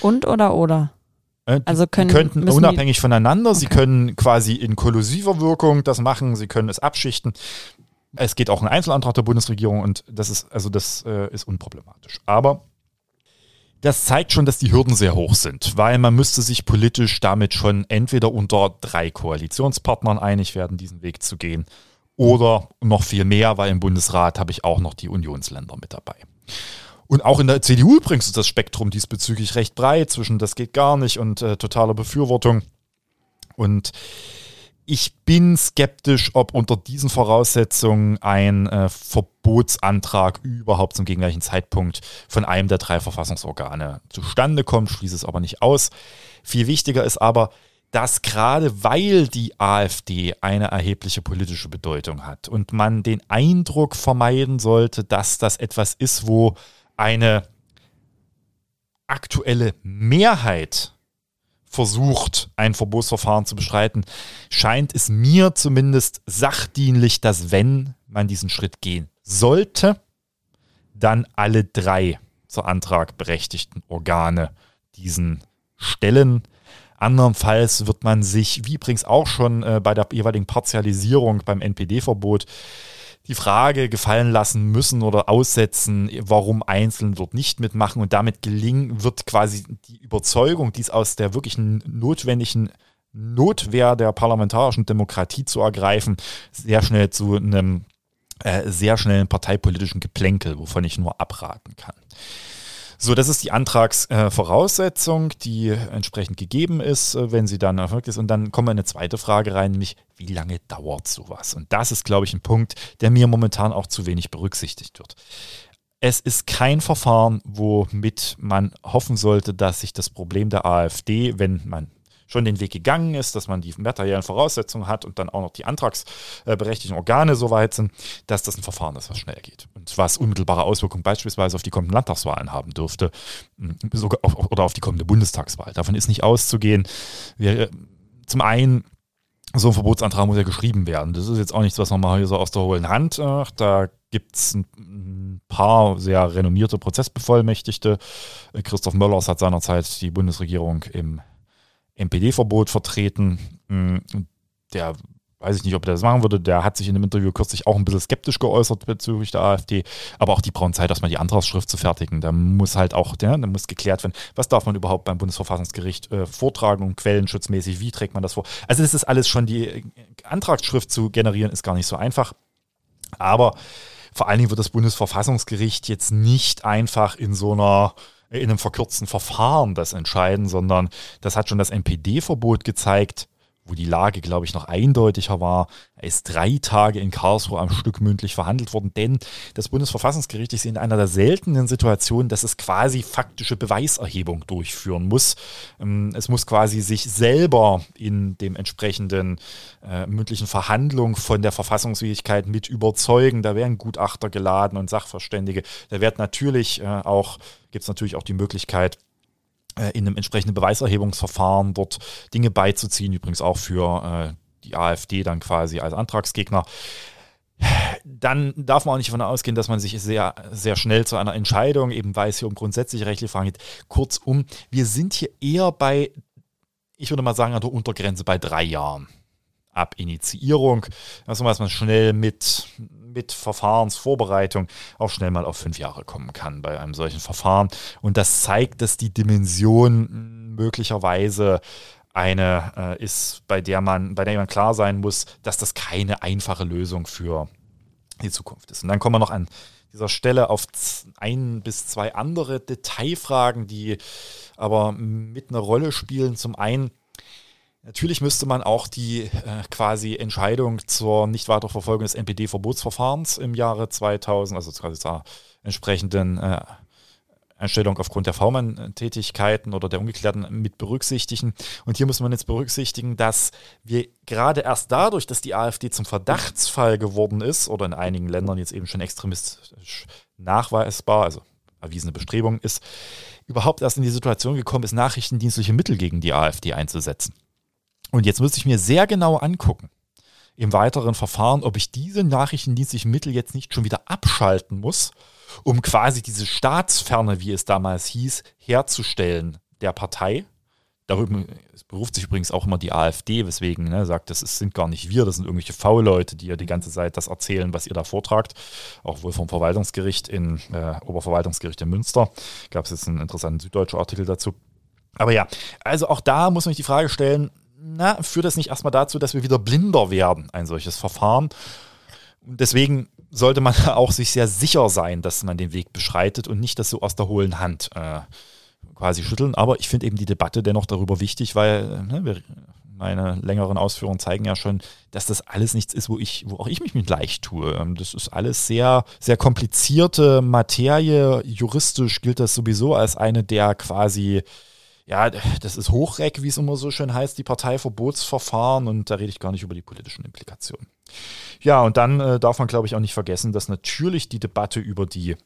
Speaker 3: Und oder oder?
Speaker 1: Äh, also können, könnten unabhängig voneinander, okay. sie können quasi in kollusiver Wirkung das machen, sie können es abschichten. Es geht auch ein Einzelantrag der Bundesregierung und das ist, also das äh, ist unproblematisch. Aber das zeigt schon, dass die Hürden sehr hoch sind, weil man müsste sich politisch damit schon entweder unter drei Koalitionspartnern einig werden, diesen Weg zu gehen, oder noch viel mehr, weil im Bundesrat habe ich auch noch die Unionsländer mit dabei. Und auch in der CDU übrigens ist das Spektrum diesbezüglich recht breit zwischen das geht gar nicht und äh, totaler Befürwortung. Und ich bin skeptisch, ob unter diesen Voraussetzungen ein äh, Verbotsantrag überhaupt zum gegenwärtigen Zeitpunkt von einem der drei Verfassungsorgane zustande kommt, schließe es aber nicht aus. Viel wichtiger ist aber, dass gerade weil die AfD eine erhebliche politische Bedeutung hat und man den Eindruck vermeiden sollte, dass das etwas ist, wo eine aktuelle Mehrheit versucht, ein Verbotsverfahren zu bestreiten, scheint es mir zumindest sachdienlich, dass wenn man diesen Schritt gehen sollte, dann alle drei zur Antrag berechtigten Organe diesen stellen. Andernfalls wird man sich, wie übrigens auch schon äh, bei der jeweiligen Partialisierung beim NPD-Verbot, die Frage gefallen lassen müssen oder aussetzen, warum Einzelne dort nicht mitmachen. Und damit gelingen, wird quasi die Überzeugung, dies aus der wirklichen notwendigen Notwehr der parlamentarischen Demokratie zu ergreifen, sehr schnell zu einem äh, sehr schnellen parteipolitischen Geplänkel, wovon ich nur abraten kann. So, das ist die Antragsvoraussetzung, die entsprechend gegeben ist, äh, wenn sie dann erfolgt ist. Und dann kommt eine zweite Frage rein, nämlich, wie lange dauert sowas? Und das ist, glaube ich, ein Punkt, der mir momentan auch zu wenig berücksichtigt wird. Es ist kein Verfahren, womit man hoffen sollte, dass sich das Problem der AfD, wenn man schon den Weg gegangen ist, dass man die materiellen Voraussetzungen hat und dann auch noch die antragsberechtigten Organe so weit sind, dass das ein Verfahren ist, was schnell geht. Und was unmittelbare Auswirkungen beispielsweise auf die kommenden Landtagswahlen haben dürfte sogar auf, oder auf die kommende Bundestagswahl. Davon ist nicht auszugehen. Wir, zum einen so ein Verbotsantrag muss ja geschrieben werden. Das ist jetzt auch nichts, was man mal hier so aus der hohlen Hand. Ach, da gibt es ein paar sehr renommierte Prozessbevollmächtigte. Christoph Möllers hat seinerzeit die Bundesregierung im NPD-Verbot vertreten. Mm, der weiß ich nicht, ob der das machen würde. Der hat sich in einem Interview kürzlich auch ein bisschen skeptisch geäußert bezüglich der AfD. Aber auch die brauchen Zeit, erstmal die Antragsschrift zu fertigen. Da muss halt auch, ja, da muss geklärt werden, was darf man überhaupt beim Bundesverfassungsgericht äh, vortragen und quellenschutzmäßig, wie trägt man das vor. Also das ist alles schon, die äh, Antragsschrift zu generieren, ist gar nicht so einfach. Aber vor allen Dingen wird das Bundesverfassungsgericht jetzt nicht einfach in so einer in einem verkürzten Verfahren das entscheiden, sondern das hat schon das NPD-Verbot gezeigt, wo die Lage, glaube ich, noch eindeutiger war. Ist drei Tage in Karlsruhe am Stück mündlich verhandelt worden, denn das Bundesverfassungsgericht ist in einer der seltenen Situationen, dass es quasi faktische Beweiserhebung durchführen muss. Ähm, es muss quasi sich selber in dem entsprechenden äh, mündlichen Verhandlung von der Verfassungsfähigkeit mit überzeugen. Da werden Gutachter geladen und Sachverständige. Da wird natürlich äh, auch, gibt es natürlich auch die Möglichkeit, in einem entsprechenden Beweiserhebungsverfahren dort Dinge beizuziehen, übrigens auch für äh, die AfD dann quasi als Antragsgegner. Dann darf man auch nicht davon ausgehen, dass man sich sehr, sehr schnell zu einer Entscheidung, eben weil es hier um grundsätzliche rechtliche Fragen geht. Kurzum, wir sind hier eher bei, ich würde mal sagen, an der Untergrenze bei drei Jahren ab Initiierung. Also was man schnell mit, mit Verfahrensvorbereitung auch schnell mal auf fünf Jahre kommen kann bei einem solchen Verfahren. Und das zeigt, dass die Dimension möglicherweise eine äh, ist, bei der man, bei der man klar sein muss, dass das keine einfache Lösung für die Zukunft ist. Und dann kommen wir noch an dieser Stelle auf ein bis zwei andere Detailfragen, die aber mit einer Rolle spielen. Zum einen Natürlich müsste man auch die äh, quasi Entscheidung zur nicht weiter des NPD-Verbotsverfahrens im Jahre 2000, also quasi zur entsprechenden äh, Einstellung aufgrund der V-Mann-Tätigkeiten oder der Ungeklärten mit berücksichtigen. Und hier muss man jetzt berücksichtigen, dass wir gerade erst dadurch, dass die AfD zum Verdachtsfall geworden ist oder in einigen Ländern jetzt eben schon extremistisch nachweisbar, also erwiesene Bestrebung ist, überhaupt erst in die Situation gekommen ist, nachrichtendienstliche Mittel gegen die AfD einzusetzen. Und jetzt müsste ich mir sehr genau angucken, im weiteren Verfahren, ob ich diese nachrichtendienstlichen Mittel jetzt nicht schon wieder abschalten muss, um quasi diese Staatsferne, wie es damals hieß, herzustellen der Partei. Darüber beruft sich übrigens auch immer die AfD, weswegen ne, sagt, das sind gar nicht wir, das sind irgendwelche V-Leute, die ja die ganze Zeit das erzählen, was ihr da vortragt. Auch wohl vom Verwaltungsgericht in äh, Oberverwaltungsgericht in Münster gab es jetzt einen interessanten süddeutschen Artikel dazu. Aber ja, also auch da muss man sich die Frage stellen, na, führt das nicht erstmal dazu, dass wir wieder blinder werden, ein solches Verfahren? Deswegen sollte man auch sich sehr sicher sein, dass man den Weg beschreitet und nicht das so aus der hohlen Hand äh, quasi schütteln. Aber ich finde eben die Debatte dennoch darüber wichtig, weil ne, wir, meine längeren Ausführungen zeigen ja schon, dass das alles nichts ist, wo ich, wo auch ich mich mit leicht tue. Ähm, das ist alles sehr, sehr komplizierte Materie. Juristisch gilt das sowieso als eine der quasi ja, das ist Hochreck, wie es immer so schön heißt, die Parteiverbotsverfahren und da rede ich gar nicht über die politischen Implikationen. Ja, und dann äh, darf man, glaube ich, auch nicht vergessen, dass natürlich die Debatte über die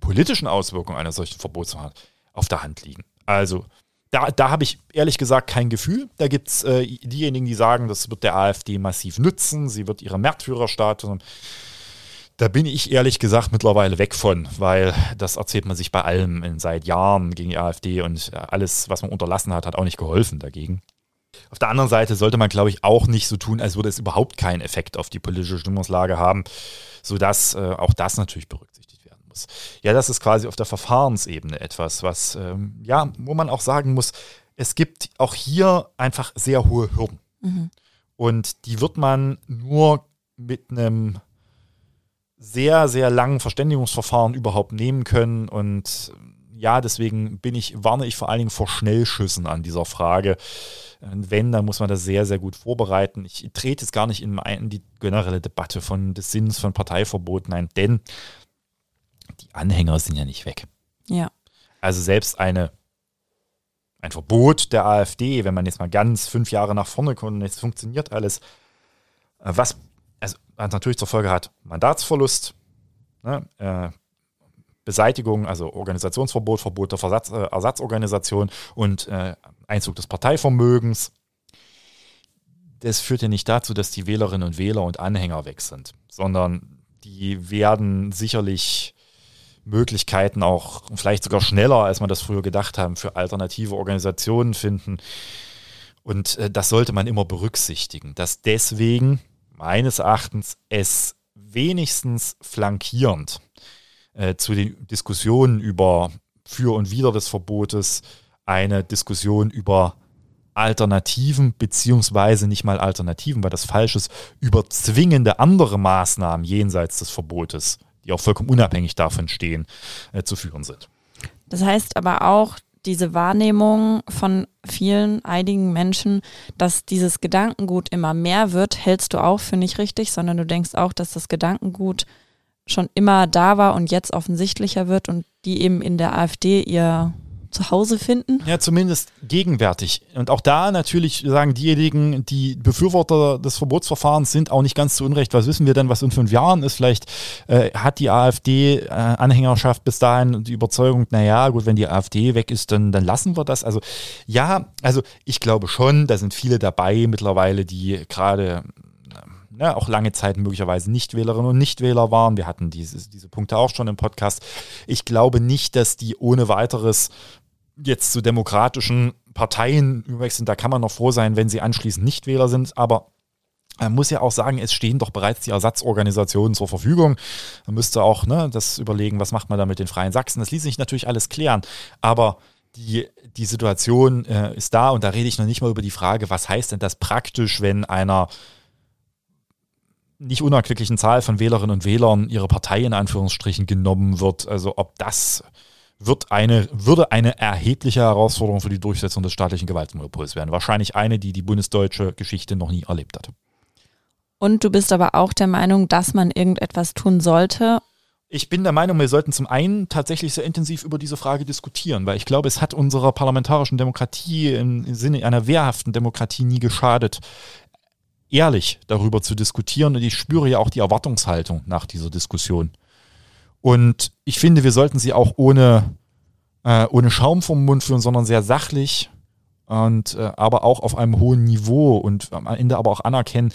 Speaker 1: politischen Auswirkungen einer solchen Verbotsverfahren auf der Hand liegen. Also da, da habe ich ehrlich gesagt kein Gefühl. Da gibt es äh, diejenigen, die sagen, das wird der AfD massiv nützen, sie wird ihre Märtyrerstatus da bin ich ehrlich gesagt mittlerweile weg von, weil das erzählt man sich bei allem seit Jahren gegen die AfD und alles, was man unterlassen hat, hat auch nicht geholfen dagegen. Auf der anderen Seite sollte man, glaube ich, auch nicht so tun, als würde es überhaupt keinen Effekt auf die politische Stimmungslage haben, sodass äh, auch das natürlich berücksichtigt werden muss. Ja, das ist quasi auf der Verfahrensebene etwas, was, ähm, ja, wo man auch sagen muss, es gibt auch hier einfach sehr hohe Hürden. Mhm. Und die wird man nur mit einem sehr, sehr langen Verständigungsverfahren überhaupt nehmen können. Und ja, deswegen bin ich, warne ich vor allen Dingen vor Schnellschüssen an dieser Frage. Wenn, dann muss man das sehr, sehr gut vorbereiten. Ich trete jetzt gar nicht in, in die generelle Debatte von des Sinns von Parteiverboten ein, denn die Anhänger sind ja nicht weg.
Speaker 3: Ja.
Speaker 1: Also selbst eine ein Verbot der AfD, wenn man jetzt mal ganz fünf Jahre nach vorne kommt und es funktioniert alles, äh, was also, natürlich zur Folge hat Mandatsverlust, ne, äh, Beseitigung, also Organisationsverbot, Verbot der Versatz, äh, Ersatzorganisation und äh, Einzug des Parteivermögens. Das führt ja nicht dazu, dass die Wählerinnen und Wähler und Anhänger weg sind, sondern die werden sicherlich Möglichkeiten auch vielleicht sogar schneller, als man das früher gedacht haben, für alternative Organisationen finden. Und äh, das sollte man immer berücksichtigen, dass deswegen meines Erachtens es wenigstens flankierend äh, zu den Diskussionen über für und wider des Verbotes eine Diskussion über Alternativen, beziehungsweise nicht mal Alternativen, weil das falsch ist, über zwingende andere Maßnahmen jenseits des Verbotes die auch vollkommen unabhängig davon stehen, äh, zu führen sind.
Speaker 3: Das heißt aber auch, diese Wahrnehmung von vielen, einigen Menschen, dass dieses Gedankengut immer mehr wird, hältst du auch für nicht richtig, sondern du denkst auch, dass das Gedankengut schon immer da war und jetzt offensichtlicher wird und die eben in der AfD ihr zu Hause finden?
Speaker 1: Ja, zumindest gegenwärtig. Und auch da natürlich sagen diejenigen, die Befürworter des Verbotsverfahrens sind auch nicht ganz zu Unrecht. Was wissen wir denn, was in fünf Jahren ist? Vielleicht äh, hat die AfD-Anhängerschaft äh, bis dahin die Überzeugung, naja, gut, wenn die AfD weg ist, dann, dann lassen wir das. Also ja, also ich glaube schon, da sind viele dabei mittlerweile, die gerade ne, auch lange Zeit möglicherweise Nichtwählerinnen und Nichtwähler waren. Wir hatten diese, diese Punkte auch schon im Podcast. Ich glaube nicht, dass die ohne weiteres jetzt zu demokratischen Parteien überwechseln, da kann man noch froh sein, wenn sie anschließend Nichtwähler sind, aber man muss ja auch sagen, es stehen doch bereits die Ersatzorganisationen zur Verfügung. Man müsste auch ne, das überlegen, was macht man da mit den Freien Sachsen. Das ließ sich natürlich alles klären, aber die, die Situation äh, ist da und da rede ich noch nicht mal über die Frage, was heißt denn das praktisch, wenn einer nicht unerquicklichen Zahl von Wählerinnen und Wählern ihre Partei in Anführungsstrichen genommen wird. Also ob das wird eine, würde eine erhebliche Herausforderung für die Durchsetzung des staatlichen Gewaltmonopols werden. Wahrscheinlich eine, die die bundesdeutsche Geschichte noch nie erlebt hat.
Speaker 3: Und du bist aber auch der Meinung, dass man irgendetwas tun sollte.
Speaker 1: Ich bin der Meinung, wir sollten zum einen tatsächlich sehr intensiv über diese Frage diskutieren, weil ich glaube, es hat unserer parlamentarischen Demokratie im Sinne einer wehrhaften Demokratie nie geschadet, ehrlich darüber zu diskutieren. Und ich spüre ja auch die Erwartungshaltung nach dieser Diskussion. Und ich finde, wir sollten sie auch ohne, äh, ohne Schaum vom Mund führen, sondern sehr sachlich und äh, aber auch auf einem hohen Niveau und am Ende aber auch anerkennen,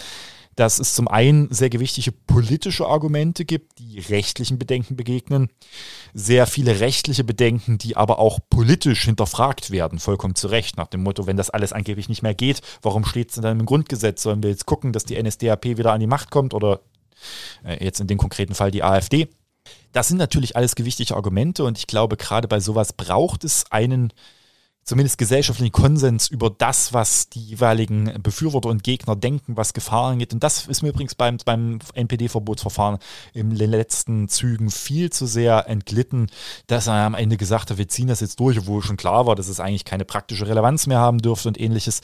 Speaker 1: dass es zum einen sehr gewichtige politische Argumente gibt, die rechtlichen Bedenken begegnen, sehr viele rechtliche Bedenken, die aber auch politisch hinterfragt werden, vollkommen zu Recht, nach dem Motto, wenn das alles angeblich nicht mehr geht, warum steht es denn dann im Grundgesetz? Sollen wir jetzt gucken, dass die NSDAP wieder an die Macht kommt oder äh, jetzt in dem konkreten Fall die AfD? Das sind natürlich alles gewichtige Argumente und ich glaube, gerade bei sowas braucht es einen zumindest gesellschaftlichen Konsens über das, was die jeweiligen Befürworter und Gegner denken, was Gefahren geht. Und das ist mir übrigens beim, beim NPD-Verbotsverfahren in den letzten Zügen viel zu sehr entglitten, dass er am Ende gesagt hat, wir ziehen das jetzt durch, obwohl schon klar war, dass es eigentlich keine praktische Relevanz mehr haben dürfte und ähnliches.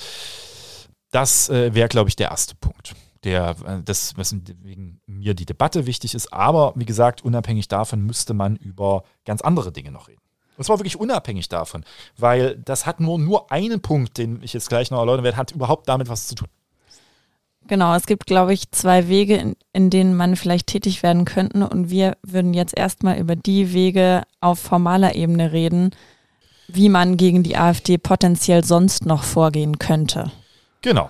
Speaker 1: Das äh, wäre, glaube ich, der erste Punkt der, äh, das, weswegen mir die Debatte wichtig ist. Aber wie gesagt, unabhängig davon müsste man über ganz andere Dinge noch reden. Und zwar wirklich unabhängig davon, weil das hat nur, nur einen Punkt, den ich jetzt gleich noch erläutern werde, hat überhaupt damit was zu tun.
Speaker 3: Genau, es gibt, glaube ich, zwei Wege, in, in denen man vielleicht tätig werden könnte. Und wir würden jetzt erstmal über die Wege auf formaler Ebene reden, wie man gegen die AfD potenziell sonst noch vorgehen könnte.
Speaker 1: Genau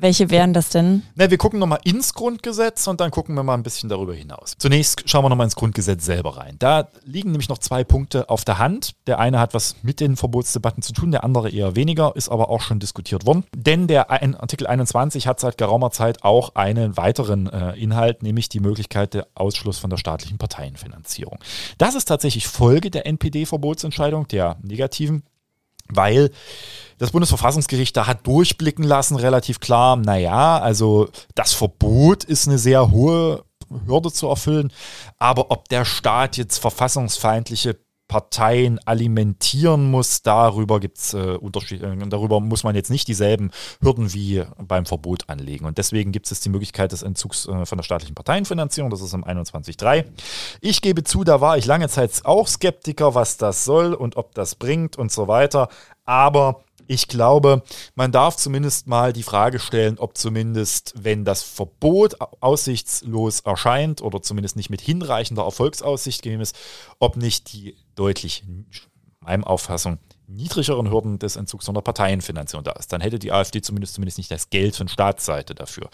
Speaker 3: Welche wären das denn?
Speaker 1: Na, wir gucken nochmal ins Grundgesetz und dann gucken wir mal ein bisschen darüber hinaus. Zunächst schauen wir nochmal ins Grundgesetz selber rein. Da liegen nämlich noch zwei Punkte auf der Hand. Der eine hat was mit den Verbotsdebatten zu tun, der andere eher weniger, ist aber auch schon diskutiert worden. Denn der Artikel 21 hat seit geraumer Zeit auch einen weiteren äh, Inhalt, nämlich die Möglichkeit der Ausschluss von der staatlichen Parteienfinanzierung. Das ist tatsächlich Folge der NPD-Verbotsentscheidung, der negativen, weil das Bundesverfassungsgericht da hat durchblicken lassen, relativ klar, naja, also das Verbot ist eine sehr hohe Hürde zu erfüllen, aber ob der Staat jetzt verfassungsfeindliche Parteien alimentieren muss, darüber gibt's äh, Unterschiede, äh, darüber muss man jetzt nicht dieselben Hürden wie beim Verbot anlegen. Und deswegen gibt es die Möglichkeit des Entzugs äh, von der staatlichen Parteienfinanzierung, das ist im 21.3. Ich gebe zu, da war ich lange Zeit auch Skeptiker, was das soll und ob das bringt und so weiter. Aber ich glaube, man darf zumindest mal die Frage stellen, ob zumindest, wenn das Verbot aussichtslos erscheint oder zumindest nicht mit hinreichender Erfolgsaussicht gegeben ist, ob nicht die deutlich, meiner Auffassung, niedrigeren Hürden des Entzugs von der Parteienfinanzierung da ist. Dann hätte die AfD zumindest, zumindest nicht das Geld von Staatsseite dafür.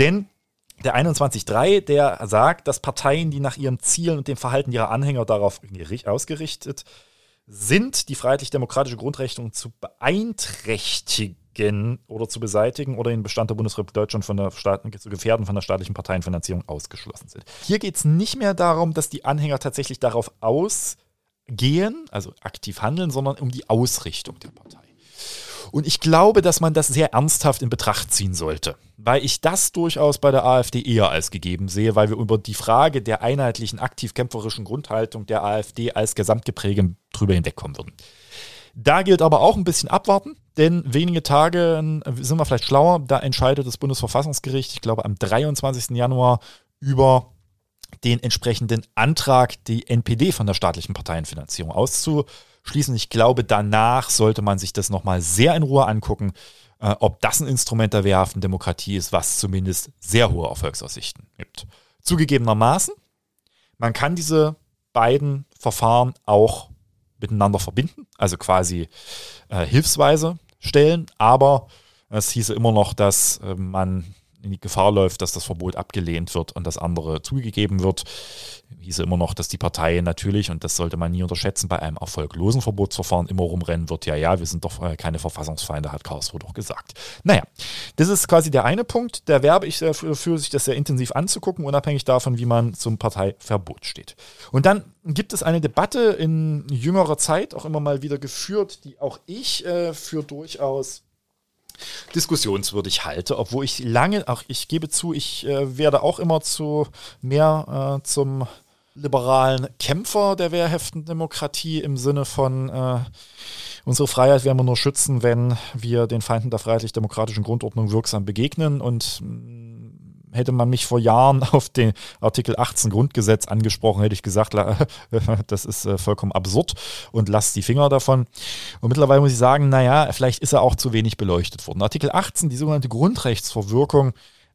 Speaker 1: Denn der 21.3, der sagt, dass Parteien, die nach ihren Zielen und dem Verhalten ihrer Anhänger darauf ausgerichtet sind, die freiheitlich-demokratische Grundrechte zu beeinträchtigen oder zu beseitigen oder den Bestand der Bundesrepublik Deutschland von der Staat, zu gefährden von der staatlichen Parteienfinanzierung ausgeschlossen sind. Hier geht es nicht mehr darum, dass die Anhänger tatsächlich darauf ausgehen, also aktiv handeln, sondern um die Ausrichtung der Partei. Und ich glaube, dass man das sehr ernsthaft in Betracht ziehen sollte, weil ich das durchaus bei der AfD eher als gegeben sehe, weil wir über die Frage der einheitlichen aktiv-kämpferischen Grundhaltung der AfD als Gesamtgepräge drüber hinwegkommen würden. Da gilt aber auch ein bisschen abwarten, denn wenige Tage äh, sind wir vielleicht schlauer. Da entscheidet das Bundesverfassungsgericht, ich glaube am 23. Januar, über den entsprechenden Antrag, die NPD von der staatlichen Parteienfinanzierung auszuschließen. Ich glaube, danach sollte man sich das nochmal sehr in Ruhe angucken, äh, ob das ein Instrument der wehrhaften Demokratie ist, was zumindest sehr hohe Erfolgsaussichten gibt. Zugegebenermaßen, man kann diese beiden Verfahren auch miteinander verbinden, also quasi äh, hilfsweise stellen, aber es hieße immer noch, dass äh, man in die Gefahr läuft, dass das Verbot abgelehnt wird und das andere zugegeben wird. Hieße immer noch, dass die Partei natürlich, und das sollte man nie unterschätzen, bei einem erfolglosen Verbotsverfahren immer rumrennen wird. Ja, ja, wir sind doch äh, keine Verfassungsfeinde, hat Karlsruhe doch gesagt. Naja, das ist quasi der eine Punkt. Da werbe ich dafür, sich das sehr intensiv anzugucken, unabhängig davon, wie man zum Parteiverbot steht. Und dann gibt es eine Debatte in jüngerer Zeit auch immer mal wieder geführt, die auch ich äh, für durchaus diskussionswürdig halte, obwohl ich lange, auch ich gebe zu, ich äh, werde auch immer zu mehr äh, zum liberalen Kämpfer der wehrhaften Demokratie im Sinne von äh, unsere Freiheit werden wir nur schützen, wenn wir den Feinden der freiheitlich-demokratischen Grundordnung wirksam begegnen und mm, hätte man mich vor Jahren auf den Artikel 18 Grundgesetz angesprochen, hätte ich gesagt, das ist äh, vollkommen absurd und lasst die Finger davon. Und mittlerweile muss ich sagen, naja, vielleicht ist er auch zu wenig beleuchtet worden. Artikel 18, die sogenannte Grundrechtsverwirkung,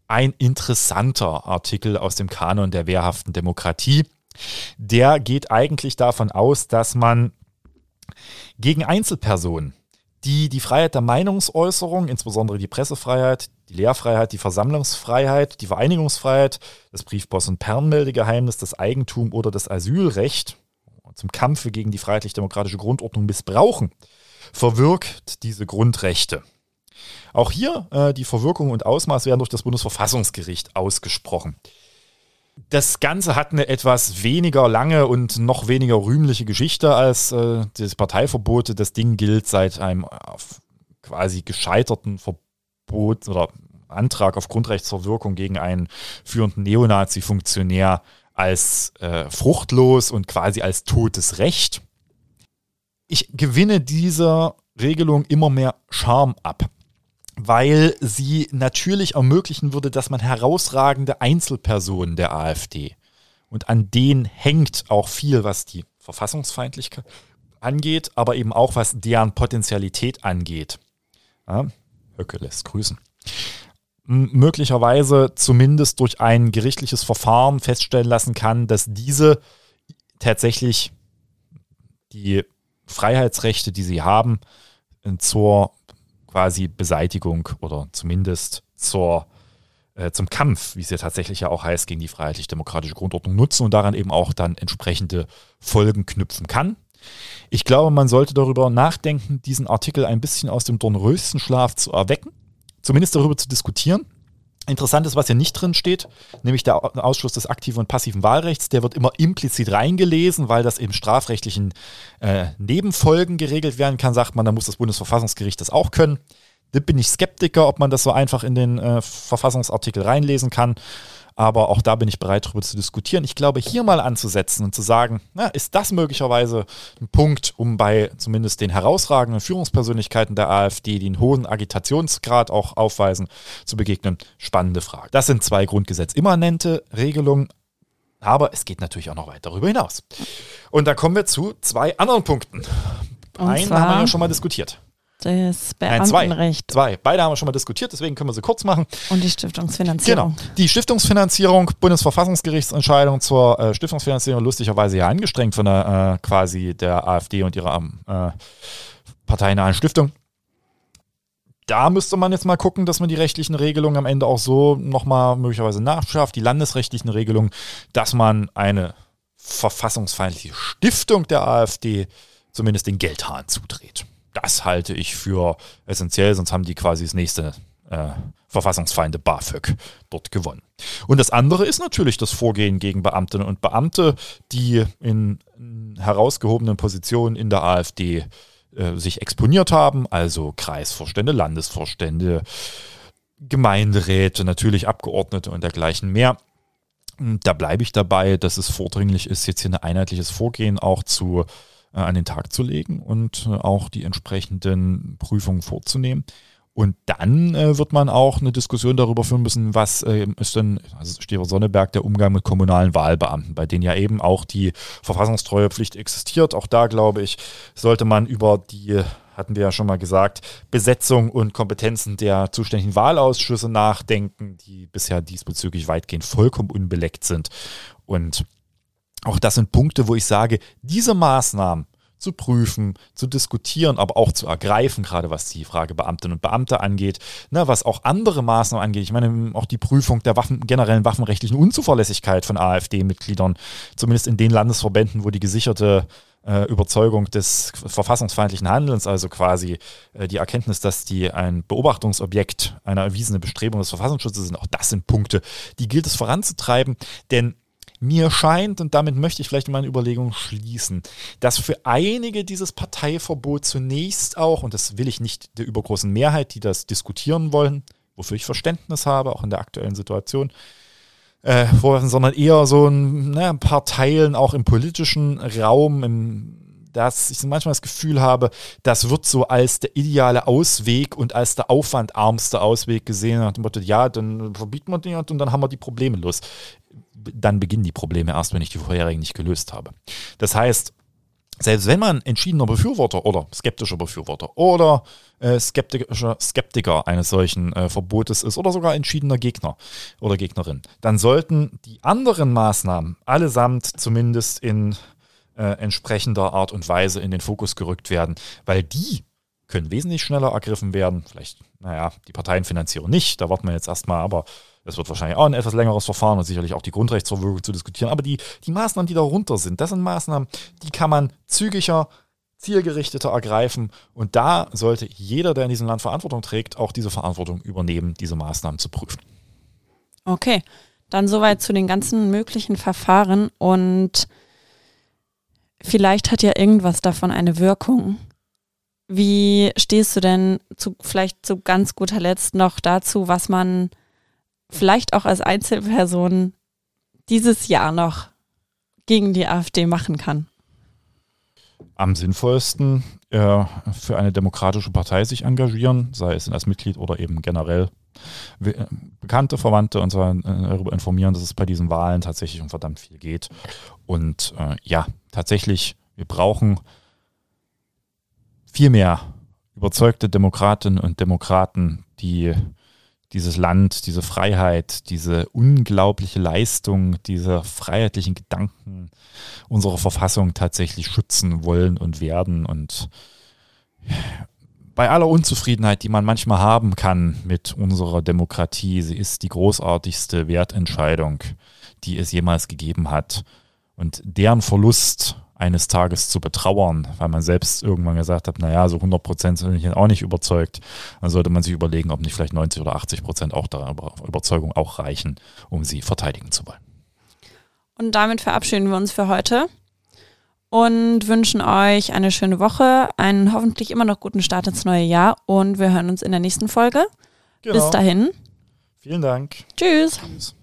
Speaker 1: ein interessanter Artikel aus dem Kanon der wehrhaften Demokratie. Der geht eigentlich davon aus, dass man gegen Einzelpersonen die die Freiheit der Meinungsäußerung, insbesondere die Pressefreiheit, die Lehrfreiheit, die Versammlungsfreiheit, die Vereinigungsfreiheit, das Briefpost- und Pernmeldegeheimnis, das Eigentum oder das Asylrecht zum Kampfe gegen die freiheitlich-demokratische Grundordnung missbrauchen, verwirkt diese Grundrechte. Auch hier äh, die Verwirkung und Ausmaß werden durch das Bundesverfassungsgericht ausgesprochen. Das Ganze hat eine etwas weniger lange und noch weniger rühmliche Geschichte als äh, das Parteiverbot. Das Ding gilt seit einem äh, quasi gescheiterten Verbot oder Antrag auf Grundrechtsverwirkung gegen einen führenden Neonazi-Funktionär als äh, fruchtlos und quasi als totes Recht. Ich gewinne dieser Regelung immer mehr Charme ab weil sie natürlich ermöglichen würde, dass man herausragende Einzelpersonen der AfD und an denen hängt auch viel, was die Verfassungsfeindlichkeit angeht, aber eben auch was deren Potenzialität angeht. Ja, Höcke lässt grüßen. Möglicherweise zumindest durch ein gerichtliches Verfahren feststellen lassen kann, dass diese tatsächlich die Freiheitsrechte, die sie haben, zur quasi Beseitigung oder zumindest zur, äh, zum Kampf, wie es ja tatsächlich ja auch heißt, gegen die freiheitlich-demokratische Grundordnung nutzen und daran eben auch dann entsprechende Folgen knüpfen kann. Ich glaube, man sollte darüber nachdenken, diesen Artikel ein bisschen aus dem Dornröschenschlaf zu erwecken, zumindest darüber zu diskutieren. Interessant ist, was hier nicht drin steht, nämlich der Ausschluss des aktiven und passiven Wahlrechts. Der wird immer implizit reingelesen, weil das im strafrechtlichen äh, Nebenfolgen geregelt werden kann, sagt man, da muss das Bundesverfassungsgericht das auch können. Da bin ich Skeptiker, ob man das so einfach in den äh, Verfassungsartikel reinlesen kann. Aber auch da bin ich bereit, darüber zu diskutieren. Ich glaube, hier mal anzusetzen und zu sagen, na, ist das möglicherweise ein Punkt, um bei zumindest den herausragenden Führungspersönlichkeiten der AfD, die einen hohen Agitationsgrad auch aufweisen, zu begegnen? Spannende Frage. Das sind zwei grundgesetzimmanente Regelungen. Aber es geht natürlich auch noch weit darüber hinaus. Und da kommen wir zu zwei anderen Punkten.
Speaker 3: Und
Speaker 1: Einen haben wir ja schon mal diskutiert.
Speaker 3: Das
Speaker 1: Nein, zwei.
Speaker 3: Beamtenrecht
Speaker 1: Zwei. Beide haben wir schon mal diskutiert, deswegen können wir sie kurz machen.
Speaker 3: und die Stiftungsfinanzierung.
Speaker 1: Genau. Die Stiftungsfinanzierung, Bundesverfassungsgerichtsentscheidung zur äh, Stiftungsfinanzierung, lustigerweise ja angestrengt von der äh, quasi der AfD und ihrer äh, parteinahen Stiftung. Da müsste man jetzt mal gucken, dass man die rechtlichen Regelungen am Ende auch so nochmal möglicherweise nachschafft, die landesrechtlichen Regelungen, dass man eine verfassungsfeindliche Stiftung der AfD zumindest den Geldhahn zudreht. Das halte ich für essentiell, sonst haben die quasi das nächste äh, Verfassungsfeinde BAföG dort gewonnen. Und das andere ist natürlich das Vorgehen gegen Beamtinnen und Beamte, die in herausgehobenen Positionen in der AfD äh, sich exponiert haben, also Kreisvorstände, Landesvorstände, Gemeinderäte, natürlich Abgeordnete und dergleichen mehr. Da bleibe ich dabei, dass es vordringlich ist, jetzt hier ein einheitliches Vorgehen auch zu, äh, an den Tag zu legen und äh, auch die entsprechenden Prüfungen vorzunehmen. Und dann äh, wird man auch eine Diskussion darüber führen müssen, was äh, ist denn, also Stichwort Sonneberg, der Umgang mit kommunalen Wahlbeamten, bei denen ja eben auch die Verfassungstreuepflicht existiert. Auch da, glaube ich, sollte man über die, hatten wir ja schon mal gesagt, Besetzung und Kompetenzen der zuständigen Wahlausschüsse nachdenken, die bisher diesbezüglich weitgehend vollkommen unbeleckt sind. Und auch das sind Punkte, wo ich sage, diese Maßnahmen zu prüfen, zu diskutieren, aber auch zu ergreifen, gerade was die Frage Beamtinnen und Beamte angeht, ne, was auch andere Maßnahmen angeht. Ich meine, auch die Prüfung der Waffen, generellen waffenrechtlichen Unzuverlässigkeit von AfD-Mitgliedern, zumindest in den Landesverbänden, wo die gesicherte äh, Überzeugung des verfassungsfeindlichen Handelns, also quasi äh, die Erkenntnis, dass die ein Beobachtungsobjekt einer erwiesenen Bestrebung des Verfassungsschutzes sind, auch das sind Punkte, die gilt es voranzutreiben, denn mir scheint, und damit möchte ich vielleicht meine Überlegung schließen, dass für einige dieses Parteiverbot zunächst auch, und das will ich nicht der übergroßen Mehrheit, die das diskutieren wollen, wofür ich Verständnis habe, auch in der aktuellen Situation, äh, vorwerfen, sondern eher so ein, ne, ein paar Teilen auch im politischen Raum, im, dass ich manchmal das Gefühl habe, das wird so als der ideale Ausweg und als der aufwandarmste Ausweg gesehen. Nach dem ja, dann verbieten wir den und dann haben wir die Probleme los. Dann beginnen die Probleme erst, wenn ich die vorherigen nicht gelöst habe. Das heißt, selbst wenn man entschiedener Befürworter oder skeptischer Befürworter oder äh, skeptischer Skeptiker eines solchen äh, Verbotes ist oder sogar entschiedener Gegner oder Gegnerin, dann sollten die anderen Maßnahmen allesamt zumindest in äh, entsprechender Art und Weise in den Fokus gerückt werden, weil die können wesentlich schneller ergriffen werden. Vielleicht, naja, die Parteienfinanzierung nicht, da warten wir jetzt erstmal, aber es wird wahrscheinlich auch ein etwas längeres Verfahren und sicherlich auch die Grundrechtsverwirkung zu diskutieren. Aber die, die Maßnahmen, die darunter sind, das sind Maßnahmen, die kann man zügiger, zielgerichteter ergreifen. Und da sollte jeder, der in diesem Land Verantwortung trägt, auch diese Verantwortung übernehmen, diese Maßnahmen zu prüfen.
Speaker 3: Okay, dann soweit zu den ganzen möglichen Verfahren und vielleicht hat ja irgendwas davon eine Wirkung. Wie stehst du denn zu, vielleicht zu ganz guter Letzt noch dazu, was man vielleicht auch als Einzelperson dieses Jahr noch gegen die AfD machen kann?
Speaker 1: Am sinnvollsten äh, für eine demokratische Partei sich engagieren, sei es als Mitglied oder eben generell We- Bekannte, Verwandte und so äh, darüber informieren, dass es bei diesen Wahlen tatsächlich um verdammt viel geht. Und äh, ja, tatsächlich, wir brauchen viel mehr überzeugte Demokratinnen und Demokraten, die dieses Land, diese Freiheit, diese unglaubliche Leistung, diese freiheitlichen Gedanken unserer Verfassung tatsächlich schützen wollen und werden. Und bei aller Unzufriedenheit, die man manchmal haben kann mit unserer Demokratie, sie ist die großartigste Wertentscheidung, die es jemals gegeben hat. Und deren Verlust eines Tages zu betrauern, weil man selbst irgendwann gesagt hat, naja, so 100 Prozent sind ich auch nicht überzeugt, dann sollte man sich überlegen, ob nicht vielleicht 90 oder 80 Prozent auch der Überzeugung auch reichen, um sie verteidigen zu wollen.
Speaker 3: Und damit verabschieden wir uns für heute und wünschen euch eine schöne Woche, einen hoffentlich immer noch guten Start ins neue Jahr und wir hören uns in der nächsten Folge. Genau. Bis dahin.
Speaker 1: Vielen Dank.
Speaker 3: Tschüss. Tschüss.